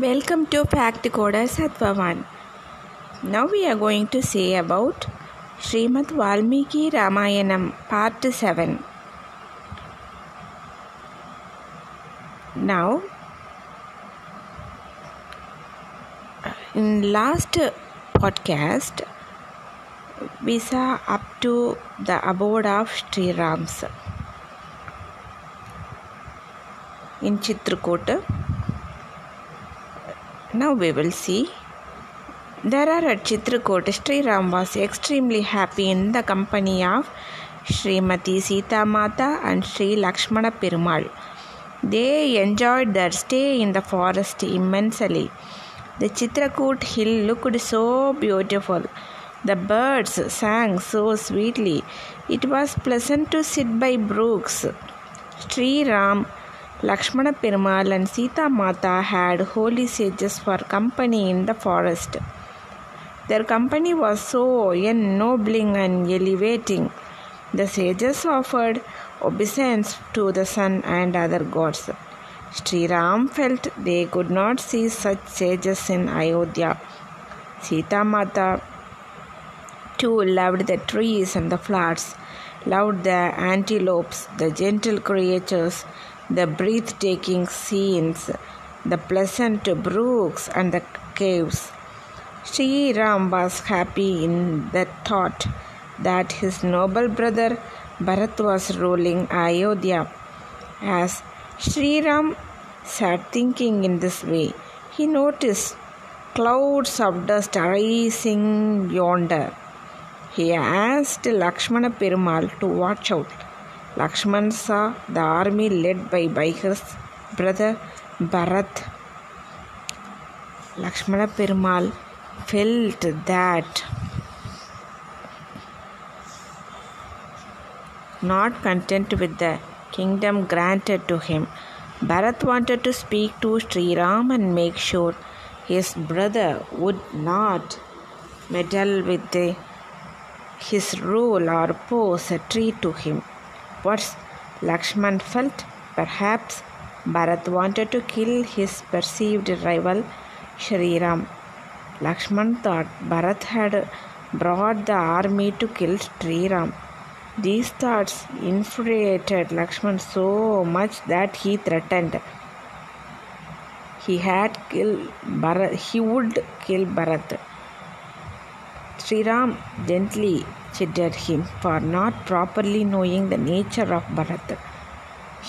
Welcome to Fact Coder Sattvavan. Now we are going to say about Srimad Valmiki Ramayanam Part 7. Now, in last podcast, we saw up to the abode of Sri Rams in Chitrakoot. Now we will see. There are at Chitrakoot, Sri Ram was extremely happy in the company of Srimati Sita Mata and Sri Lakshmana Perumal. They enjoyed their stay in the forest immensely. The Chitrakoot hill looked so beautiful. The birds sang so sweetly. It was pleasant to sit by brooks. Sri Ram Lakshmana Perumal and Sita Mata had holy sages for company in the forest. Their company was so ennobling and elevating. The sages offered obeisance to the sun and other gods. Sri Ram felt they could not see such sages in Ayodhya. Sita Mata too loved the trees and the flowers, loved the antelopes, the gentle creatures, the breathtaking scenes, the pleasant brooks, and the caves. Sri Ram was happy in the thought that his noble brother Bharat was ruling Ayodhya. As Sri Ram sat thinking in this way, he noticed clouds of dust rising yonder. He asked Lakshmana Perumal to watch out. Lakshman saw the army led by, by his brother Bharat. Lakshmana Perumal felt that not content with the kingdom granted to him, Bharat wanted to speak to Sri Ram and make sure his brother would not meddle with his rule or pose a treat to him. Lakshman felt, perhaps Bharat wanted to kill his perceived rival Sri Ram. Lakshman thought Bharat had brought the army to kill Sri Ram. These thoughts infuriated Lakshman so much that he threatened he had killed Bharat, he would kill Bharat. Sri Ram gently chided him for not properly knowing the nature of Bharat.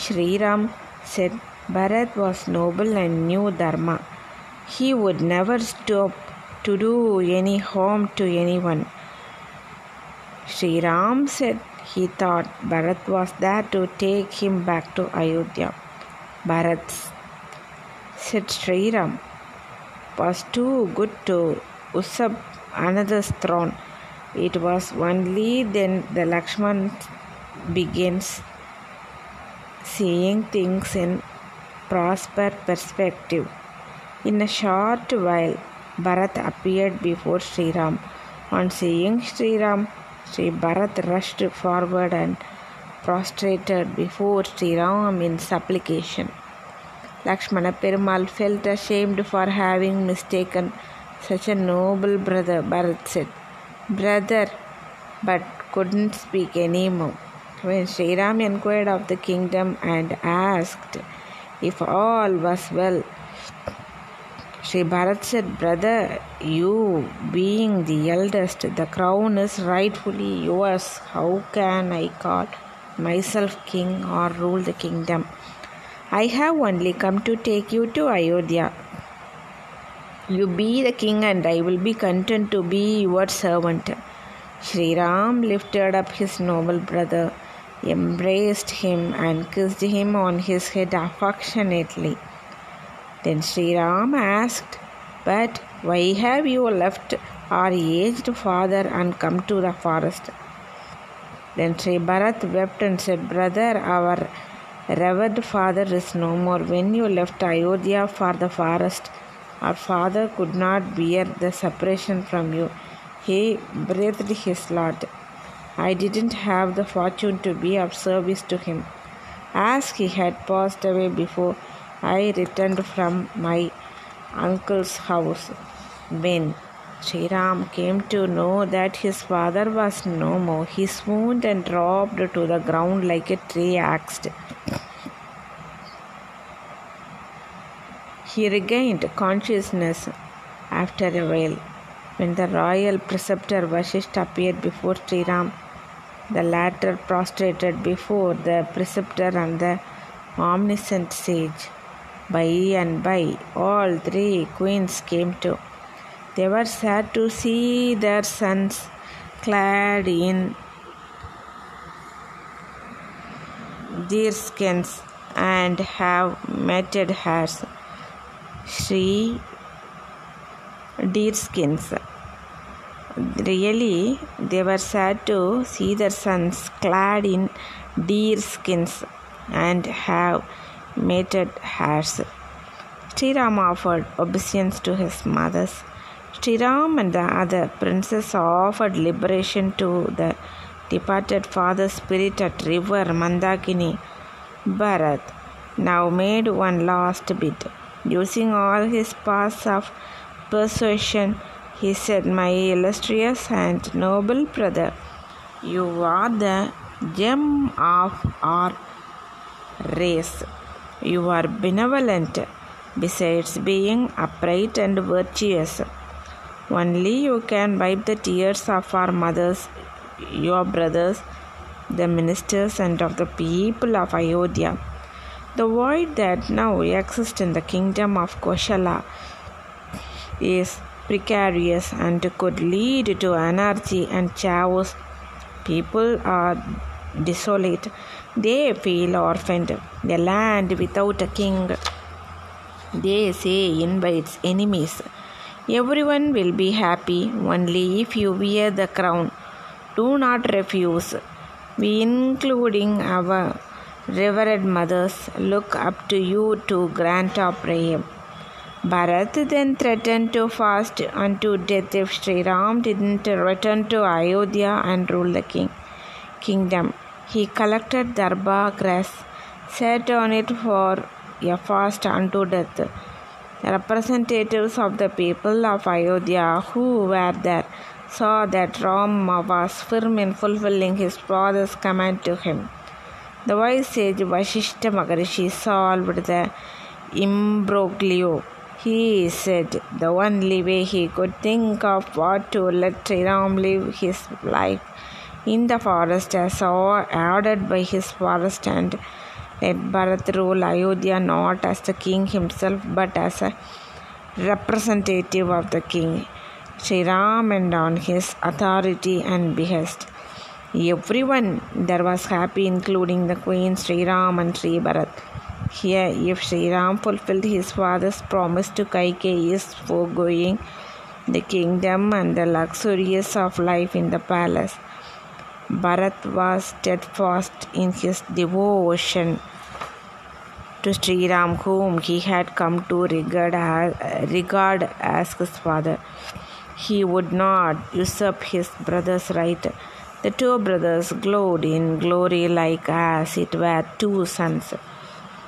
Sri Ram said Bharat was noble and knew Dharma. He would never stop to do any harm to anyone. Sri Ram said he thought Bharat was there to take him back to Ayodhya. Bharat said Sri Ram was too good to usurp another's throne. It was only then the Lakshman begins seeing things in prosper perspective. In a short while, Bharat appeared before Sri Ram. On seeing Sri Ram, Sri Bharat rushed forward and prostrated before Sri Ram in supplication. Lakshmana Perumal felt ashamed for having mistaken such a noble brother, Bharat said. Brother, but couldn't speak any more. When Sri Ram inquired of the kingdom and asked if all was well, Sri Bharat said, Brother, you being the eldest, the crown is rightfully yours. How can I call myself king or rule the kingdom? I have only come to take you to Ayodhya. You be the king, and I will be content to be your servant. Sri Ram lifted up his noble brother, embraced him, and kissed him on his head affectionately. Then Sri Ram asked, But why have you left our aged father and come to the forest? Then Sri Bharat wept and said, Brother, our revered father is no more. When you left Ayodhya for the forest, our father could not bear the separation from you. He breathed his lot. I didn't have the fortune to be of service to him. As he had passed away before I returned from my uncle's house. When Sri Ram came to know that his father was no more, he swooned and dropped to the ground like a tree axed. He regained consciousness after a while. When the royal preceptor Vasishtha appeared before Sri Ram, the latter prostrated before the preceptor and the omniscient sage. By and by, all three queens came to they were sad to see their sons clad in deerskins and have matted hairs. Sri deerskins. Really, they were sad to see their sons clad in deerskins and have matted hairs. Sri offered obeisance to his mothers Sriram and the other princes offered liberation to the departed father spirit at river Mandakini. Bharat now made one last bid. Using all his powers of persuasion, he said, My illustrious and noble brother, you are the gem of our race. You are benevolent, besides being upright and virtuous. Only you can wipe the tears of our mothers, your brothers, the ministers, and of the people of Ayodhya. The void that now exists in the kingdom of Koshala is precarious and could lead to anarchy and chaos. People are desolate, they feel orphaned. The land without a king, they say, invites enemies. Everyone will be happy only if you wear the crown. Do not refuse. We, including our revered mothers, look up to you to grant our prayer. Bharat then threatened to fast unto death if Sri Ram didn't return to Ayodhya and rule the king kingdom. He collected darba grass, sat on it for a fast unto death representatives of the people of Ayodhya who were there saw that Rama was firm in fulfilling his father's command to him. The wise sage Vashishta Maharishi solved the imbroglio. He said the only way he could think of was to let Ram live his life in the forest as ordered by his forest and let Bharat rule Ayodhya not as the king himself but as a representative of the king, Sri Ram, and on his authority and behest. Everyone there was happy, including the queen Sri Ram and Sri Bharat. Here, if Sri Ram fulfilled his father's promise to Kaikeyi's foregoing the kingdom and the luxuries of life in the palace, Bharat was steadfast in his devotion to Sri Ram, whom he had come to regard as, regard as his father. He would not usurp his brother's right. The two brothers glowed in glory like as it were two suns.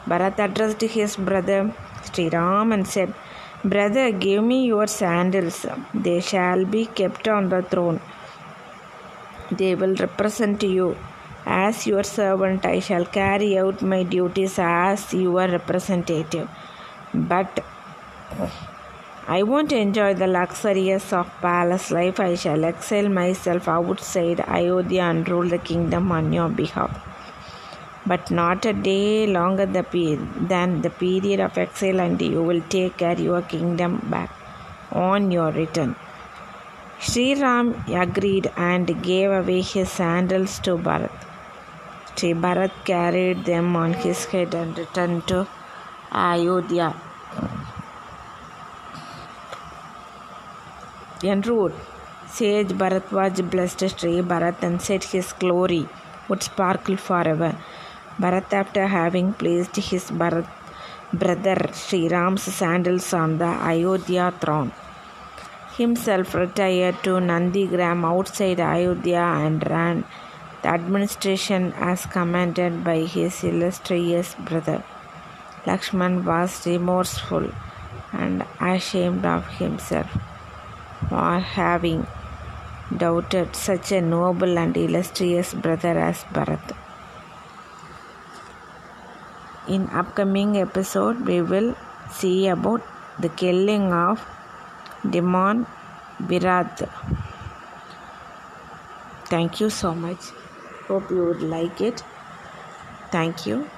Bharat addressed his brother Sri Ram and said, Brother, give me your sandals. They shall be kept on the throne. They will represent you. As your servant, I shall carry out my duties as your representative. But I won't enjoy the luxuries of palace life. I shall exile myself outside Ayodhya and rule the kingdom on your behalf. But not a day longer than the period of exile, and you will take care your kingdom back on your return. Sri Ram agreed and gave away his sandals to Bharat. Sri Bharat carried them on his head and returned to Ayodhya. En route, sage Bharadwaj blessed Sri Bharat and said his glory would sparkle forever. Bharat, after having placed his Bharat brother Sri Ram's sandals on the Ayodhya throne, himself retired to Nandigram outside Ayodhya and ran the administration as commanded by his illustrious brother. Lakshman was remorseful. and ashamed of himself for having doubted such a noble and illustrious brother as Bharat. In upcoming episode we will see about the killing of Demon Virat. Thank you so much. Hope you would like it. Thank you.